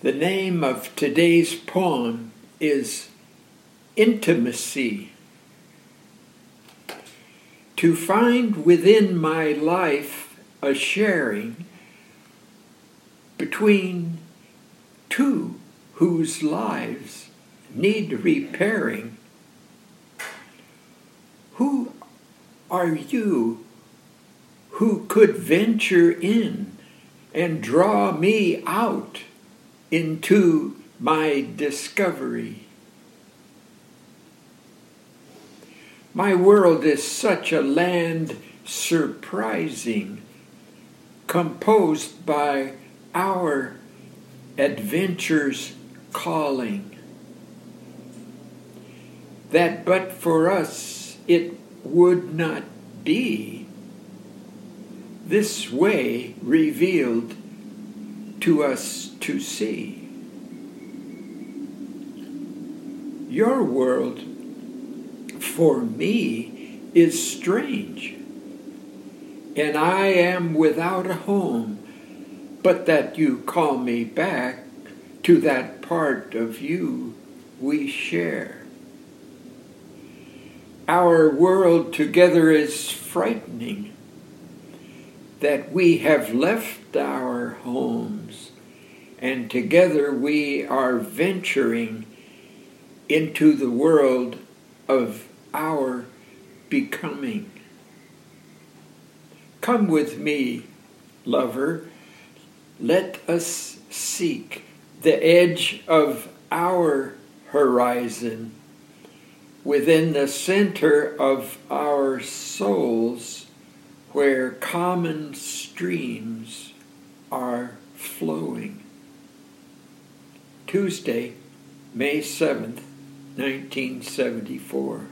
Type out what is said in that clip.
The name of today's poem is Intimacy. To find within my life a sharing between two whose lives need repairing. Who are you who could venture in and draw me out into my discovery? My world is such a land surprising, composed by our adventures calling, that but for us it would not be this way revealed to us to see. Your world, for me, is strange, and I am without a home, but that you call me back to that part of you we share. Our world together is frightening that we have left our homes and together we are venturing into the world of our becoming. Come with me, lover. Let us seek the edge of our horizon within the center of our souls where common streams are flowing. Tuesday, May 7th, 1974.